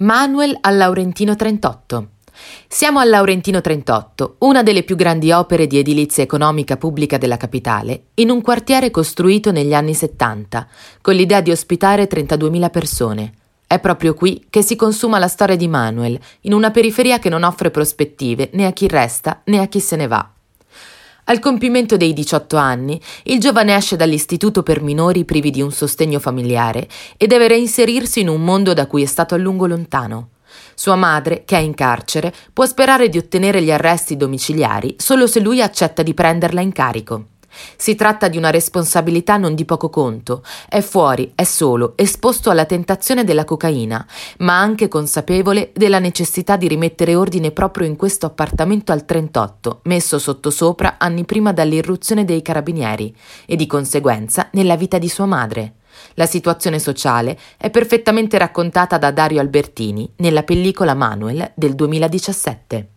Manuel al Laurentino 38. Siamo al Laurentino 38, una delle più grandi opere di edilizia economica pubblica della capitale, in un quartiere costruito negli anni 70, con l'idea di ospitare 32.000 persone. È proprio qui che si consuma la storia di Manuel, in una periferia che non offre prospettive né a chi resta né a chi se ne va. Al compimento dei 18 anni, il giovane esce dall'istituto per minori privi di un sostegno familiare e deve reinserirsi in un mondo da cui è stato a lungo lontano. Sua madre, che è in carcere, può sperare di ottenere gli arresti domiciliari solo se lui accetta di prenderla in carico. Si tratta di una responsabilità non di poco conto. È fuori, è solo, esposto alla tentazione della cocaina, ma anche consapevole della necessità di rimettere ordine proprio in questo appartamento al 38, messo sottosopra anni prima dall'irruzione dei carabinieri, e di conseguenza nella vita di sua madre. La situazione sociale è perfettamente raccontata da Dario Albertini nella pellicola Manuel del 2017.